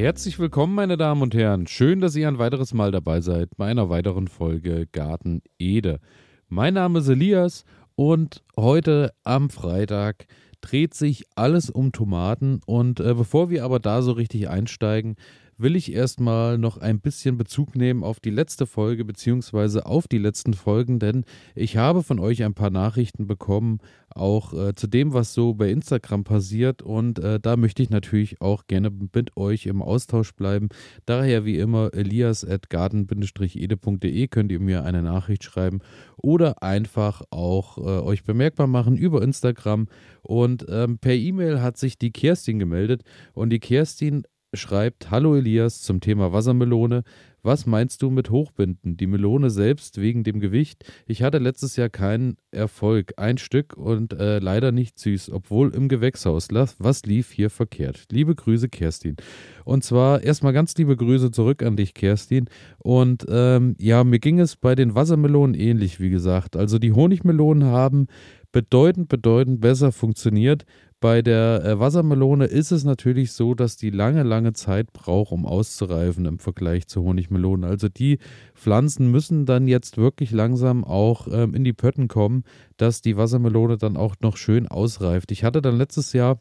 Herzlich willkommen, meine Damen und Herren. Schön, dass ihr ein weiteres Mal dabei seid bei einer weiteren Folge Garten Ede. Mein Name ist Elias und heute am Freitag dreht sich alles um Tomaten. Und äh, bevor wir aber da so richtig einsteigen, will ich erstmal noch ein bisschen Bezug nehmen auf die letzte Folge beziehungsweise auf die letzten Folgen, denn ich habe von euch ein paar Nachrichten bekommen, auch äh, zu dem, was so bei Instagram passiert und äh, da möchte ich natürlich auch gerne mit euch im Austausch bleiben. Daher wie immer elias at garden-ede.de könnt ihr mir eine Nachricht schreiben oder einfach auch äh, euch bemerkbar machen über Instagram und ähm, per E-Mail hat sich die Kerstin gemeldet und die Kerstin schreibt: Hallo Elias zum Thema Wassermelone. Was meinst du mit Hochbinden? Die Melone selbst wegen dem Gewicht. Ich hatte letztes Jahr keinen Erfolg. Ein Stück und äh, leider nicht süß, obwohl im Gewächshaus. Was lief hier verkehrt? Liebe Grüße, Kerstin. Und zwar erstmal ganz liebe Grüße zurück an dich, Kerstin. Und ähm, ja, mir ging es bei den Wassermelonen ähnlich, wie gesagt. Also die Honigmelonen haben bedeutend, bedeutend besser funktioniert. Bei der äh, Wassermelone ist es natürlich so, dass die lange, lange Zeit braucht, um auszureifen im Vergleich zu Honigmelonen. Also die Pflanzen müssen dann jetzt wirklich langsam auch ähm, in die Pötten kommen, dass die Wassermelone dann auch noch schön ausreift. Ich hatte dann letztes Jahr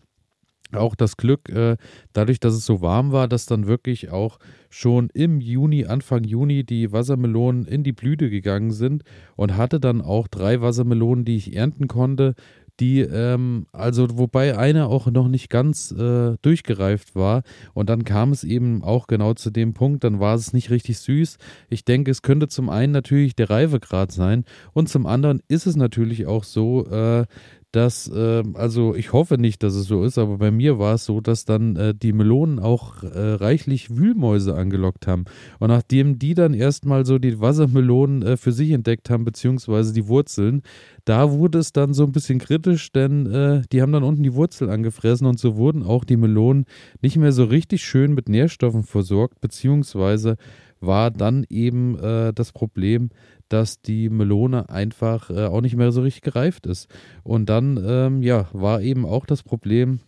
auch das Glück, äh, dadurch, dass es so warm war, dass dann wirklich auch schon im Juni, Anfang Juni, die Wassermelonen in die Blüte gegangen sind und hatte dann auch drei Wassermelonen, die ich ernten konnte die, ähm, also wobei eine auch noch nicht ganz äh, durchgereift war. Und dann kam es eben auch genau zu dem Punkt, dann war es nicht richtig süß. Ich denke, es könnte zum einen natürlich der Reifegrad sein und zum anderen ist es natürlich auch so, äh, dass, äh, also ich hoffe nicht, dass es so ist, aber bei mir war es so, dass dann äh, die Melonen auch äh, reichlich Wühlmäuse angelockt haben. Und nachdem die dann erstmal so die Wassermelonen äh, für sich entdeckt haben, beziehungsweise die Wurzeln, da wurde es dann so ein bisschen kritisch, denn äh, die haben dann unten die Wurzel angefressen und so wurden auch die Melonen nicht mehr so richtig schön mit Nährstoffen versorgt, beziehungsweise war dann eben äh, das Problem, dass die Melone einfach äh, auch nicht mehr so richtig gereift ist. Und dann, ähm, ja, war eben auch das Problem,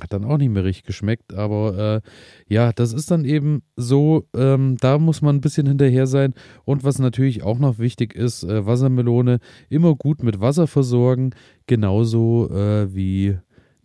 hat dann auch nicht mehr richtig geschmeckt, aber äh, ja, das ist dann eben so, ähm, da muss man ein bisschen hinterher sein. Und was natürlich auch noch wichtig ist, äh, Wassermelone immer gut mit Wasser versorgen, genauso äh, wie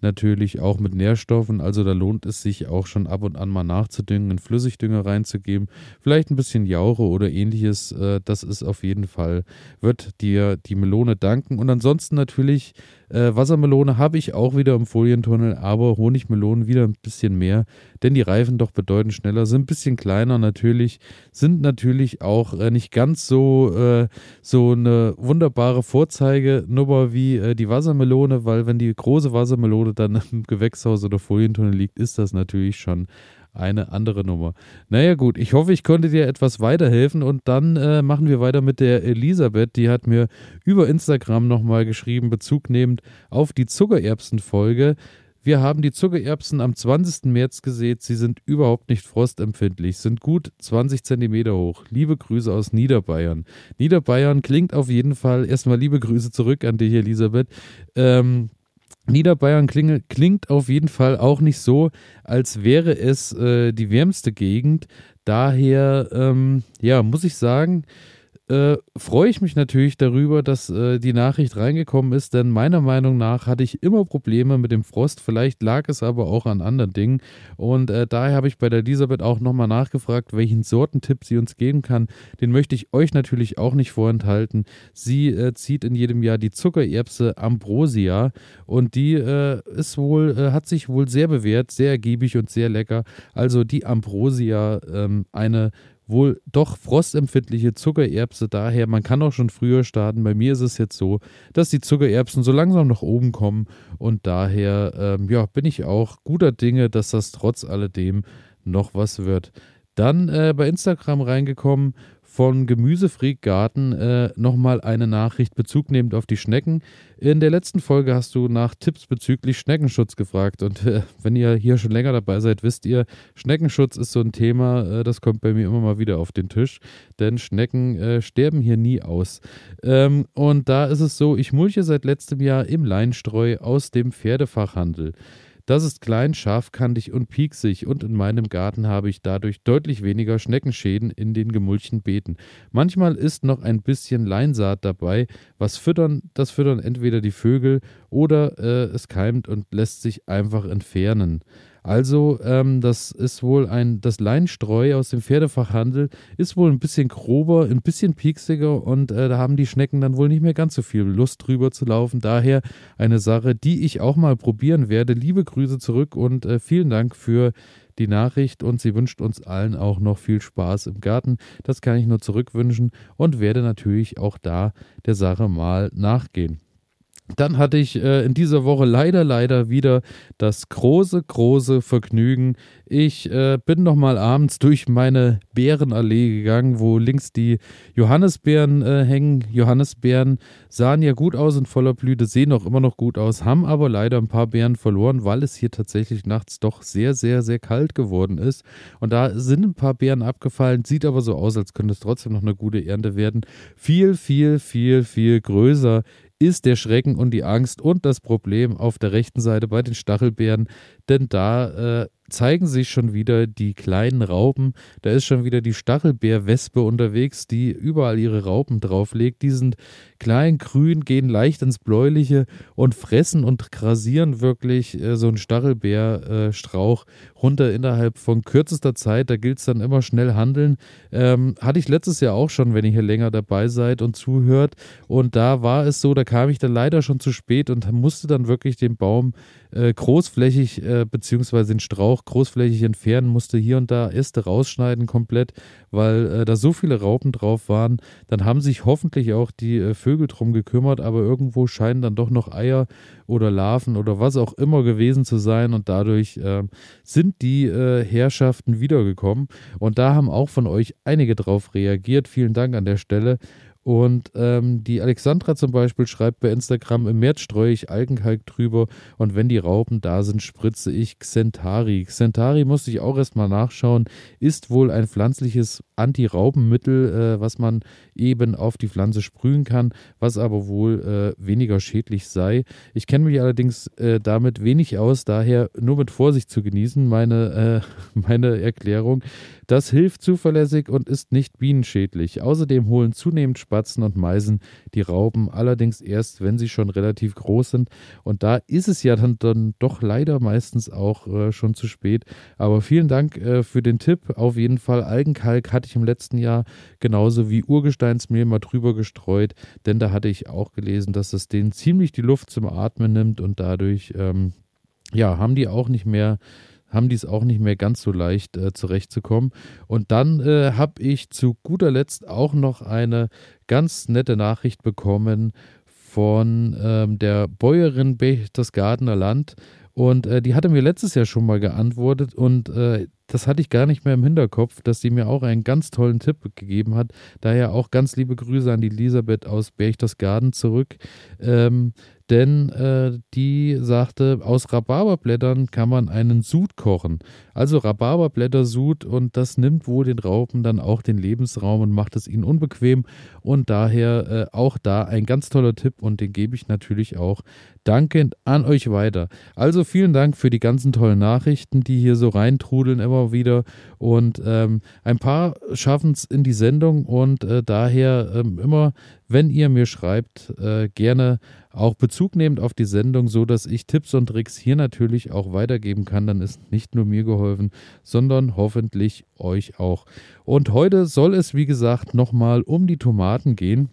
natürlich auch mit Nährstoffen. Also da lohnt es sich auch schon ab und an mal nachzudüngen, einen Flüssigdünger reinzugeben, vielleicht ein bisschen Jauche oder ähnliches. Äh, das ist auf jeden Fall, wird dir die Melone danken. Und ansonsten natürlich äh, Wassermelone habe ich auch wieder im Folientunnel, aber Honigmelonen wieder ein bisschen mehr, denn die reifen doch bedeutend schneller, sind ein bisschen kleiner natürlich, sind natürlich auch äh, nicht ganz so, äh, so eine wunderbare Vorzeigenummer wie äh, die Wassermelone, weil wenn die große Wassermelone dann im Gewächshaus oder Folientunnel liegt, ist das natürlich schon eine andere Nummer. Naja gut, ich hoffe, ich konnte dir etwas weiterhelfen und dann äh, machen wir weiter mit der Elisabeth. Die hat mir über Instagram nochmal geschrieben, Bezug nehmend auf die Zuckererbsen-Folge. Wir haben die Zuckererbsen am 20. März gesät. Sie sind überhaupt nicht frostempfindlich, sind gut 20 Zentimeter hoch. Liebe Grüße aus Niederbayern. Niederbayern klingt auf jeden Fall, erstmal liebe Grüße zurück an dich, Elisabeth. Ähm, Niederbayern klinge, klingt auf jeden Fall auch nicht so, als wäre es äh, die wärmste Gegend. Daher, ähm, ja, muss ich sagen, äh, freue ich mich natürlich darüber, dass äh, die Nachricht reingekommen ist, denn meiner Meinung nach hatte ich immer Probleme mit dem Frost. Vielleicht lag es aber auch an anderen Dingen. Und äh, daher habe ich bei der Elisabeth auch nochmal nachgefragt, welchen Sortentipp sie uns geben kann. Den möchte ich euch natürlich auch nicht vorenthalten. Sie äh, zieht in jedem Jahr die Zuckererbse Ambrosia und die äh, ist wohl, äh, hat sich wohl sehr bewährt, sehr ergiebig und sehr lecker. Also die Ambrosia, ähm, eine wohl doch frostempfindliche Zuckererbse. Daher, man kann auch schon früher starten. Bei mir ist es jetzt so, dass die Zuckererbsen so langsam nach oben kommen und daher ähm, ja, bin ich auch guter Dinge, dass das trotz alledem noch was wird. Dann äh, bei Instagram reingekommen von Gemüsefreakgarten äh, nochmal eine Nachricht bezugnehmend auf die Schnecken. In der letzten Folge hast du nach Tipps bezüglich Schneckenschutz gefragt und äh, wenn ihr hier schon länger dabei seid, wisst ihr, Schneckenschutz ist so ein Thema, äh, das kommt bei mir immer mal wieder auf den Tisch, denn Schnecken äh, sterben hier nie aus. Ähm, und da ist es so, ich mulche seit letztem Jahr im Leinstreu aus dem Pferdefachhandel. Das ist klein, scharfkantig und pieksig und in meinem Garten habe ich dadurch deutlich weniger Schneckenschäden in den gemulchten Beeten. Manchmal ist noch ein bisschen Leinsaat dabei, was füttern, das füttern entweder die Vögel oder äh, es keimt und lässt sich einfach entfernen. Also, ähm, das ist wohl ein, das Leinstreu aus dem Pferdefachhandel ist wohl ein bisschen grober, ein bisschen pieksiger und äh, da haben die Schnecken dann wohl nicht mehr ganz so viel Lust drüber zu laufen. Daher eine Sache, die ich auch mal probieren werde. Liebe Grüße zurück und äh, vielen Dank für die Nachricht und sie wünscht uns allen auch noch viel Spaß im Garten. Das kann ich nur zurückwünschen und werde natürlich auch da der Sache mal nachgehen. Dann hatte ich äh, in dieser Woche leider, leider wieder das große, große Vergnügen. Ich äh, bin nochmal abends durch meine Bärenallee gegangen, wo links die Johannisbeeren äh, hängen. Johannisbeeren sahen ja gut aus und voller Blüte, sehen auch immer noch gut aus, haben aber leider ein paar Beeren verloren, weil es hier tatsächlich nachts doch sehr, sehr, sehr kalt geworden ist. Und da sind ein paar Beeren abgefallen, sieht aber so aus, als könnte es trotzdem noch eine gute Ernte werden. Viel, viel, viel, viel größer ist der Schrecken und die Angst und das Problem auf der rechten Seite bei den Stachelbeeren, denn da äh, zeigen sich schon wieder die kleinen Raupen. Da ist schon wieder die Stachelbeerwespe unterwegs, die überall ihre Raupen drauflegt. Die sind klein, grün, gehen leicht ins Bläuliche und fressen und grasieren wirklich äh, so einen Stachelbeerstrauch äh, runter innerhalb von kürzester Zeit. Da gilt es dann immer schnell handeln. Ähm, hatte ich letztes Jahr auch schon, wenn ihr hier länger dabei seid und zuhört. Und da war es so, da kam ich dann leider schon zu spät und musste dann wirklich den Baum äh, großflächig äh, beziehungsweise den Strauch großflächig entfernen, musste hier und da Äste rausschneiden komplett, weil äh, da so viele Raupen drauf waren. Dann haben sich hoffentlich auch die äh, Vögel drum gekümmert, aber irgendwo scheinen dann doch noch Eier oder Larven oder was auch immer gewesen zu sein und dadurch ähm, sind die äh, Herrschaften wiedergekommen und da haben auch von euch einige drauf reagiert. Vielen Dank an der Stelle. Und ähm, die Alexandra zum Beispiel schreibt bei Instagram, im März streue ich Algenkalk drüber und wenn die Raupen da sind, spritze ich Xentari. Xentari musste ich auch erstmal nachschauen, ist wohl ein pflanzliches Anti-Raupenmittel, äh, was man eben auf die Pflanze sprühen kann, was aber wohl äh, weniger schädlich sei. Ich kenne mich allerdings äh, damit wenig aus, daher nur mit Vorsicht zu genießen, meine, äh, meine Erklärung. Das hilft zuverlässig und ist nicht bienenschädlich. Außerdem holen zunehmend Spatzen und Meisen die Raupen, allerdings erst, wenn sie schon relativ groß sind. Und da ist es ja dann, dann doch leider meistens auch äh, schon zu spät. Aber vielen Dank äh, für den Tipp. Auf jeden Fall Algenkalk hatte ich im letzten Jahr genauso wie Urgesteinsmehl mal drüber gestreut, denn da hatte ich auch gelesen, dass es denen ziemlich die Luft zum Atmen nimmt und dadurch ähm, ja, haben die auch nicht mehr haben die es auch nicht mehr ganz so leicht äh, zurechtzukommen. Und dann äh, habe ich zu guter Letzt auch noch eine ganz nette Nachricht bekommen von ähm, der Bäuerin Berchtesgadener Land. Und äh, die hatte mir letztes Jahr schon mal geantwortet und äh, das hatte ich gar nicht mehr im Hinterkopf, dass sie mir auch einen ganz tollen Tipp gegeben hat. Daher auch ganz liebe Grüße an die Elisabeth aus Berchtesgaden zurück. Ähm, denn äh, die sagte, aus Rhabarberblättern kann man einen Sud kochen. Also Rhabarberblättersud und das nimmt wohl den Raupen dann auch den Lebensraum und macht es ihnen unbequem und daher äh, auch da ein ganz toller Tipp und den gebe ich natürlich auch dankend an euch weiter. Also vielen Dank für die ganzen tollen Nachrichten, die hier so reintrudeln immer wieder und ähm, ein paar schaffen es in die Sendung und äh, daher ähm, immer, wenn ihr mir schreibt, äh, gerne auch Bezug nehmend auf die Sendung, so dass ich Tipps und Tricks hier natürlich auch weitergeben kann. Dann ist nicht nur mir geholfen, sondern hoffentlich euch auch. Und heute soll es, wie gesagt, nochmal um die Tomaten gehen.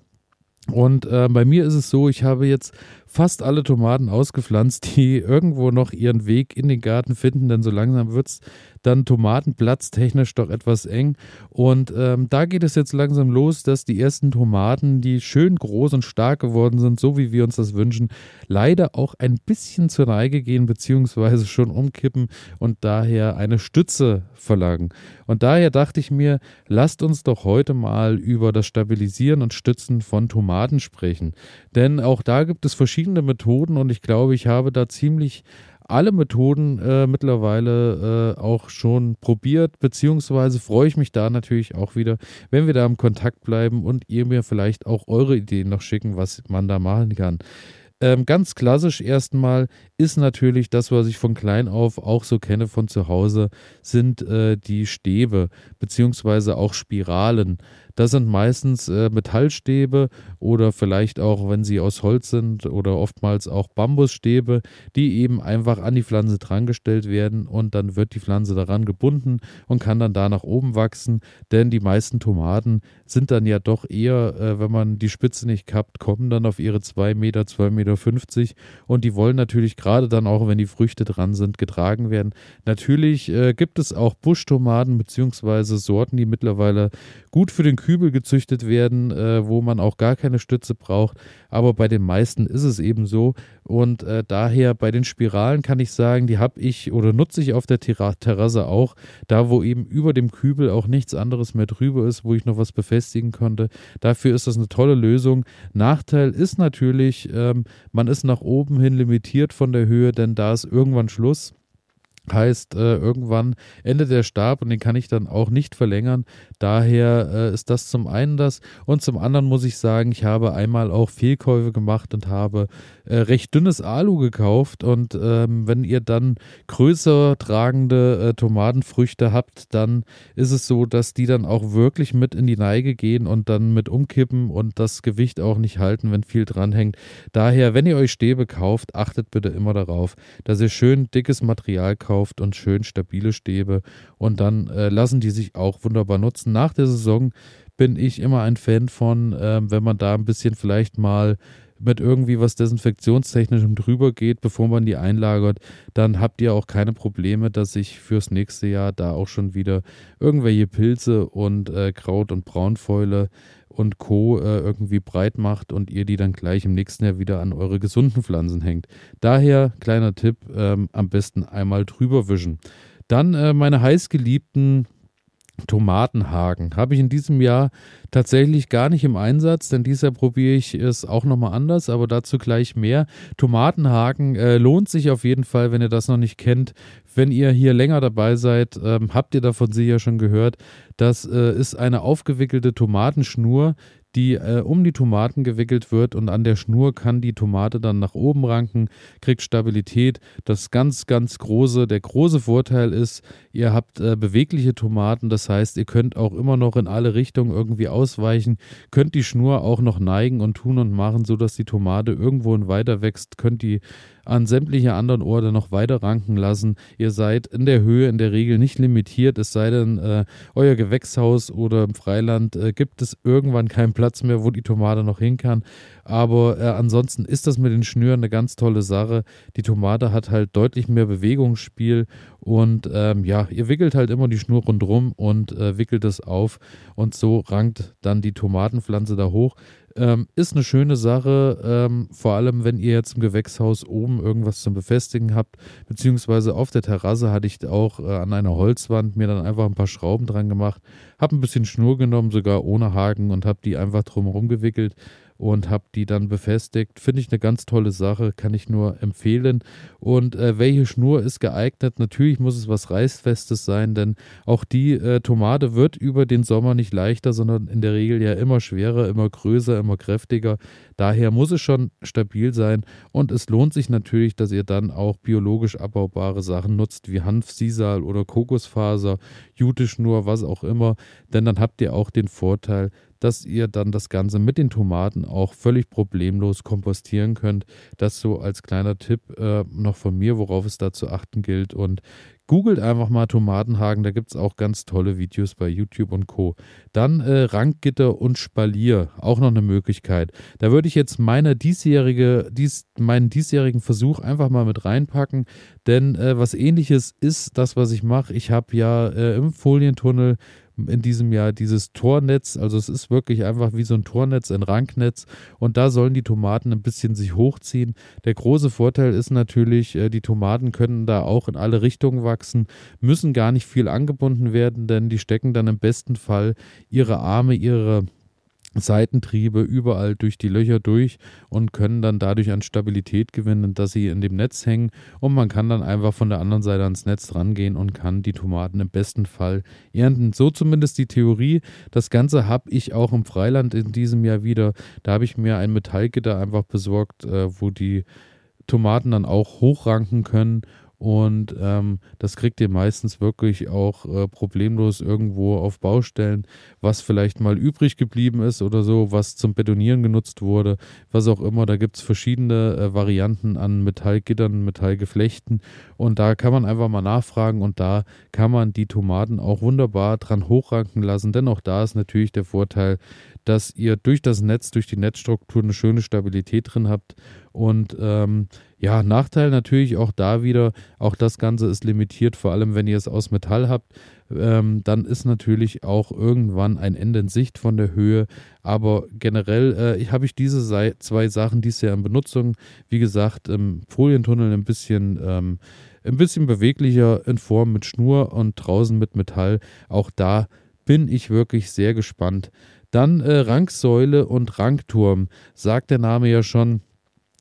Und äh, bei mir ist es so, ich habe jetzt fast alle Tomaten ausgepflanzt, die irgendwo noch ihren Weg in den Garten finden, denn so langsam wird es dann Tomatenplatz technisch doch etwas eng. Und ähm, da geht es jetzt langsam los, dass die ersten Tomaten, die schön groß und stark geworden sind, so wie wir uns das wünschen, leider auch ein bisschen zur Neige gehen, beziehungsweise schon umkippen und daher eine Stütze verlangen. Und daher dachte ich mir, lasst uns doch heute mal über das Stabilisieren und Stützen von Tomaten sprechen. Denn auch da gibt es verschiedene Methoden und ich glaube, ich habe da ziemlich alle Methoden äh, mittlerweile äh, auch schon probiert, beziehungsweise freue ich mich da natürlich auch wieder, wenn wir da im Kontakt bleiben und ihr mir vielleicht auch eure Ideen noch schicken, was man da machen kann. Ähm, ganz klassisch erstmal ist natürlich das, was ich von klein auf auch so kenne von zu Hause, sind äh, die Stäbe beziehungsweise auch Spiralen. Das sind meistens äh, Metallstäbe oder vielleicht auch, wenn sie aus Holz sind oder oftmals auch Bambusstäbe, die eben einfach an die Pflanze drangestellt werden und dann wird die Pflanze daran gebunden und kann dann da nach oben wachsen. Denn die meisten Tomaten sind dann ja doch eher, äh, wenn man die Spitze nicht kappt, kommen dann auf ihre 2 Meter, 2,50 Meter und die wollen natürlich gerade dann auch, wenn die Früchte dran sind, getragen werden. Natürlich äh, gibt es auch Buschtomaten beziehungsweise Sorten, die mittlerweile gut für den Kübel gezüchtet werden, äh, wo man auch gar keine Stütze braucht. Aber bei den meisten ist es eben so. Und äh, daher bei den Spiralen kann ich sagen, die habe ich oder nutze ich auf der Terrasse auch. Da, wo eben über dem Kübel auch nichts anderes mehr drüber ist, wo ich noch was befestigen konnte. Dafür ist das eine tolle Lösung. Nachteil ist natürlich, ähm, man ist nach oben hin limitiert von der Höhe, denn da ist irgendwann Schluss. Heißt, äh, irgendwann endet der Stab und den kann ich dann auch nicht verlängern. Daher äh, ist das zum einen das. Und zum anderen muss ich sagen, ich habe einmal auch Fehlkäufe gemacht und habe äh, recht dünnes Alu gekauft. Und ähm, wenn ihr dann größer tragende äh, Tomatenfrüchte habt, dann ist es so, dass die dann auch wirklich mit in die Neige gehen und dann mit umkippen und das Gewicht auch nicht halten, wenn viel dranhängt. Daher, wenn ihr euch Stäbe kauft, achtet bitte immer darauf, dass ihr schön dickes Material kauft gekauft und schön stabile Stäbe und dann äh, lassen die sich auch wunderbar nutzen. Nach der Saison bin ich immer ein Fan von, äh, wenn man da ein bisschen vielleicht mal mit irgendwie was Desinfektionstechnischem drüber geht, bevor man die einlagert, dann habt ihr auch keine Probleme, dass sich fürs nächste Jahr da auch schon wieder irgendwelche Pilze und äh, Kraut und Braunfäule und Co. Äh, irgendwie breit macht und ihr die dann gleich im nächsten Jahr wieder an eure gesunden Pflanzen hängt. Daher, kleiner Tipp, ähm, am besten einmal drüber wischen. Dann äh, meine heißgeliebten Tomatenhaken habe ich in diesem Jahr tatsächlich gar nicht im Einsatz, denn dieses Jahr probiere ich es auch nochmal anders, aber dazu gleich mehr. Tomatenhaken äh, lohnt sich auf jeden Fall, wenn ihr das noch nicht kennt. Wenn ihr hier länger dabei seid, ähm, habt ihr davon sicher schon gehört. Das äh, ist eine aufgewickelte Tomatenschnur, die äh, um die Tomaten gewickelt wird und an der Schnur kann die Tomate dann nach oben ranken, kriegt Stabilität. Das ganz, ganz große, der große Vorteil ist, ihr habt äh, bewegliche Tomaten, das heißt, ihr könnt auch immer noch in alle Richtungen irgendwie ausweichen, könnt die Schnur auch noch neigen und tun und machen, sodass die Tomate irgendwo weiter wächst, könnt die an sämtliche anderen Orte noch weiter ranken lassen. Ihr seid in der Höhe in der Regel nicht limitiert, es sei denn, äh, euer Gewächshaus oder im Freiland äh, gibt es irgendwann keinen Platz mehr, wo die Tomate noch hin kann. Aber äh, ansonsten ist das mit den Schnüren eine ganz tolle Sache. Die Tomate hat halt deutlich mehr Bewegungsspiel und ähm, ja, ihr wickelt halt immer die Schnur rundherum und äh, wickelt es auf und so rankt dann die Tomatenpflanze da hoch. Ähm, ist eine schöne Sache, ähm, vor allem wenn ihr jetzt im Gewächshaus oben irgendwas zum Befestigen habt, beziehungsweise auf der Terrasse hatte ich auch äh, an einer Holzwand mir dann einfach ein paar Schrauben dran gemacht, habe ein bisschen Schnur genommen, sogar ohne Haken und habe die einfach drumherum gewickelt und habe die dann befestigt. Finde ich eine ganz tolle Sache, kann ich nur empfehlen. Und äh, welche Schnur ist geeignet? Natürlich muss es was Reißfestes sein, denn auch die äh, Tomate wird über den Sommer nicht leichter, sondern in der Regel ja immer schwerer, immer größer, immer kräftiger. Daher muss es schon stabil sein und es lohnt sich natürlich, dass ihr dann auch biologisch abbaubare Sachen nutzt, wie Hanf, Sisal oder Kokosfaser, Jute-Schnur, was auch immer, denn dann habt ihr auch den Vorteil, dass ihr dann das Ganze mit den Tomaten auch völlig problemlos kompostieren könnt. Das so als kleiner Tipp äh, noch von mir, worauf es da zu achten gilt. Und Googelt einfach mal Tomatenhagen, da gibt es auch ganz tolle Videos bei YouTube und Co. Dann äh, Rankgitter und Spalier, auch noch eine Möglichkeit. Da würde ich jetzt meine diesjährige, dies, meinen diesjährigen Versuch einfach mal mit reinpacken, denn äh, was ähnliches ist das, was ich mache. Ich habe ja äh, im Folientunnel in diesem Jahr dieses Tornetz. Also es ist wirklich einfach wie so ein Tornetz, ein Ranknetz. Und da sollen die Tomaten ein bisschen sich hochziehen. Der große Vorteil ist natürlich, äh, die Tomaten können da auch in alle Richtungen wachsen, müssen gar nicht viel angebunden werden, denn die stecken dann im besten Fall ihre Arme, ihre Seitentriebe überall durch die Löcher durch und können dann dadurch an Stabilität gewinnen, dass sie in dem Netz hängen und man kann dann einfach von der anderen Seite ans Netz rangehen und kann die Tomaten im besten Fall ernten. So zumindest die Theorie. Das Ganze habe ich auch im Freiland in diesem Jahr wieder. Da habe ich mir ein Metallgitter einfach besorgt, äh, wo die Tomaten dann auch hochranken können und ähm, das kriegt ihr meistens wirklich auch äh, problemlos irgendwo auf Baustellen, was vielleicht mal übrig geblieben ist oder so, was zum Betonieren genutzt wurde, was auch immer. Da gibt es verschiedene äh, Varianten an Metallgittern, Metallgeflechten. Und da kann man einfach mal nachfragen und da kann man die Tomaten auch wunderbar dran hochranken lassen. Denn auch da ist natürlich der Vorteil, dass ihr durch das Netz, durch die Netzstruktur eine schöne Stabilität drin habt. Und ähm, ja, Nachteil natürlich auch da wieder, auch das Ganze ist limitiert, vor allem wenn ihr es aus Metall habt. Ähm, dann ist natürlich auch irgendwann ein Ende in Sicht von der Höhe. Aber generell äh, habe ich diese zwei Sachen dies Jahr in Benutzung. Wie gesagt, im Folientunnel ein bisschen, ähm, ein bisschen beweglicher in Form mit Schnur und draußen mit Metall. Auch da bin ich wirklich sehr gespannt, dann äh, Ranksäule und Rankturm, sagt der Name ja schon.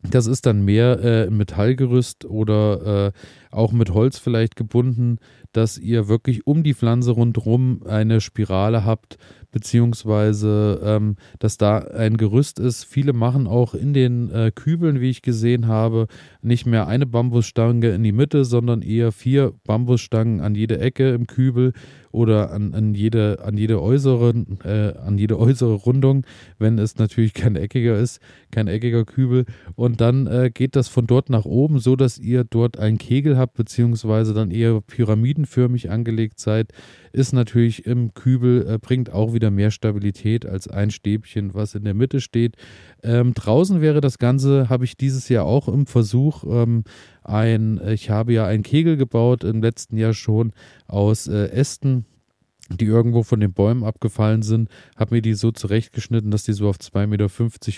Das ist dann mehr äh, Metallgerüst oder äh, auch mit Holz vielleicht gebunden, dass ihr wirklich um die Pflanze rundherum eine Spirale habt, beziehungsweise ähm, dass da ein Gerüst ist. Viele machen auch in den äh, Kübeln, wie ich gesehen habe, nicht mehr eine Bambusstange in die Mitte, sondern eher vier Bambusstangen an jede Ecke im Kübel oder an, an, jede, an, jede äußere, äh, an jede äußere Rundung, wenn es natürlich kein eckiger ist, kein eckiger Kübel. Und dann äh, geht das von dort nach oben, so dass ihr dort einen Kegel habt, beziehungsweise dann eher pyramidenförmig angelegt seid. Ist natürlich im Kübel, äh, bringt auch wieder mehr Stabilität als ein Stäbchen, was in der Mitte steht. Ähm, draußen wäre das Ganze, habe ich dieses Jahr auch im Versuch, ähm, ein, ich habe ja einen Kegel gebaut im letzten Jahr schon aus äh, Ästen die irgendwo von den Bäumen abgefallen sind, habe mir die so zurechtgeschnitten, dass die so auf 2,50 Meter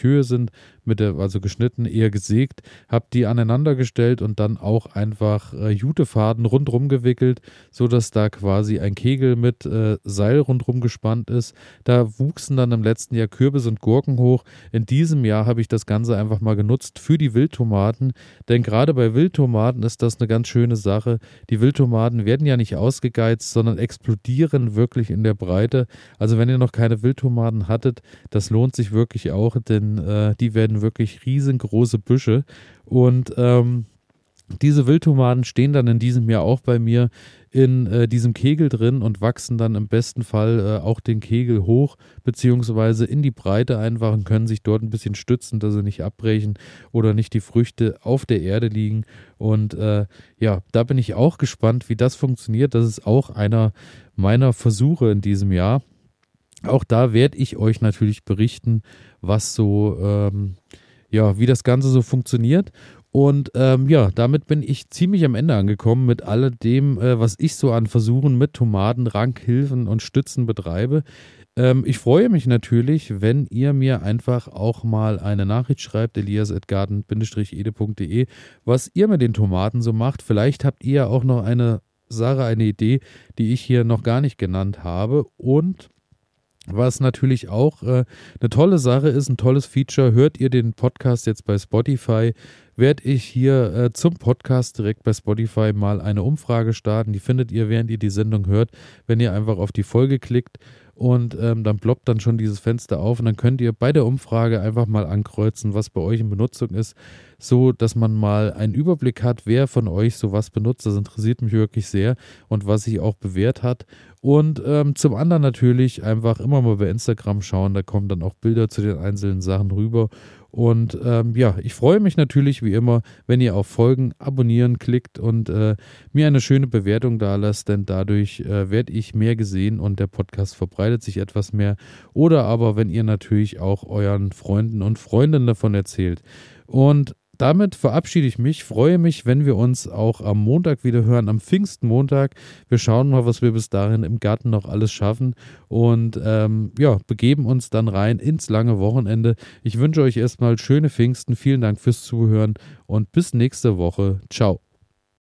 Höhe sind, mit der, also geschnitten, eher gesägt, habe die aneinander gestellt und dann auch einfach äh, Jutefaden rundrum gewickelt, sodass da quasi ein Kegel mit äh, Seil rundrum gespannt ist. Da wuchsen dann im letzten Jahr Kürbis und Gurken hoch. In diesem Jahr habe ich das Ganze einfach mal genutzt für die Wildtomaten, denn gerade bei Wildtomaten ist das eine ganz schöne Sache. Die Wildtomaten werden ja nicht ausgegeizt, sondern explodieren wirklich in der Breite. Also wenn ihr noch keine Wildtomaten hattet, das lohnt sich wirklich auch, denn äh, die werden werden wirklich riesengroße Büsche. Und ähm, diese Wildtomaten stehen dann in diesem Jahr auch bei mir in äh, diesem Kegel drin und wachsen dann im besten Fall äh, auch den Kegel hoch, beziehungsweise in die Breite einfach und können sich dort ein bisschen stützen, dass sie nicht abbrechen oder nicht die Früchte auf der Erde liegen. Und äh, ja, da bin ich auch gespannt, wie das funktioniert. Das ist auch einer meiner Versuche in diesem Jahr. Auch da werde ich euch natürlich berichten, was so, ähm, ja, wie das Ganze so funktioniert. Und ähm, ja, damit bin ich ziemlich am Ende angekommen mit all dem, äh, was ich so an Versuchen mit Tomaten, Rankhilfen und Stützen betreibe. Ähm, ich freue mich natürlich, wenn ihr mir einfach auch mal eine Nachricht schreibt, elias.garten-ede.de, was ihr mit den Tomaten so macht. Vielleicht habt ihr auch noch eine Sache, eine Idee, die ich hier noch gar nicht genannt habe. Und was natürlich auch äh, eine tolle Sache ist, ein tolles Feature. Hört ihr den Podcast jetzt bei Spotify, werde ich hier äh, zum Podcast direkt bei Spotify mal eine Umfrage starten. Die findet ihr, während ihr die Sendung hört, wenn ihr einfach auf die Folge klickt und ähm, dann ploppt dann schon dieses Fenster auf und dann könnt ihr bei der Umfrage einfach mal ankreuzen, was bei euch in Benutzung ist, so dass man mal einen Überblick hat, wer von euch sowas benutzt. Das interessiert mich wirklich sehr und was sich auch bewährt hat. Und ähm, zum anderen natürlich einfach immer mal bei Instagram schauen, da kommen dann auch Bilder zu den einzelnen Sachen rüber und ähm, ja, ich freue mich natürlich wie immer, wenn ihr auf Folgen abonnieren klickt und äh, mir eine schöne Bewertung da lasst, denn dadurch äh, werde ich mehr gesehen und der Podcast verbreitet sich etwas mehr. Oder aber, wenn ihr natürlich auch euren Freunden und Freundinnen davon erzählt. Und damit verabschiede ich mich, freue mich, wenn wir uns auch am Montag wieder hören, am Pfingstmontag. Wir schauen mal, was wir bis dahin im Garten noch alles schaffen und ähm, ja, begeben uns dann rein ins lange Wochenende. Ich wünsche euch erstmal schöne Pfingsten, vielen Dank fürs Zuhören und bis nächste Woche. Ciao.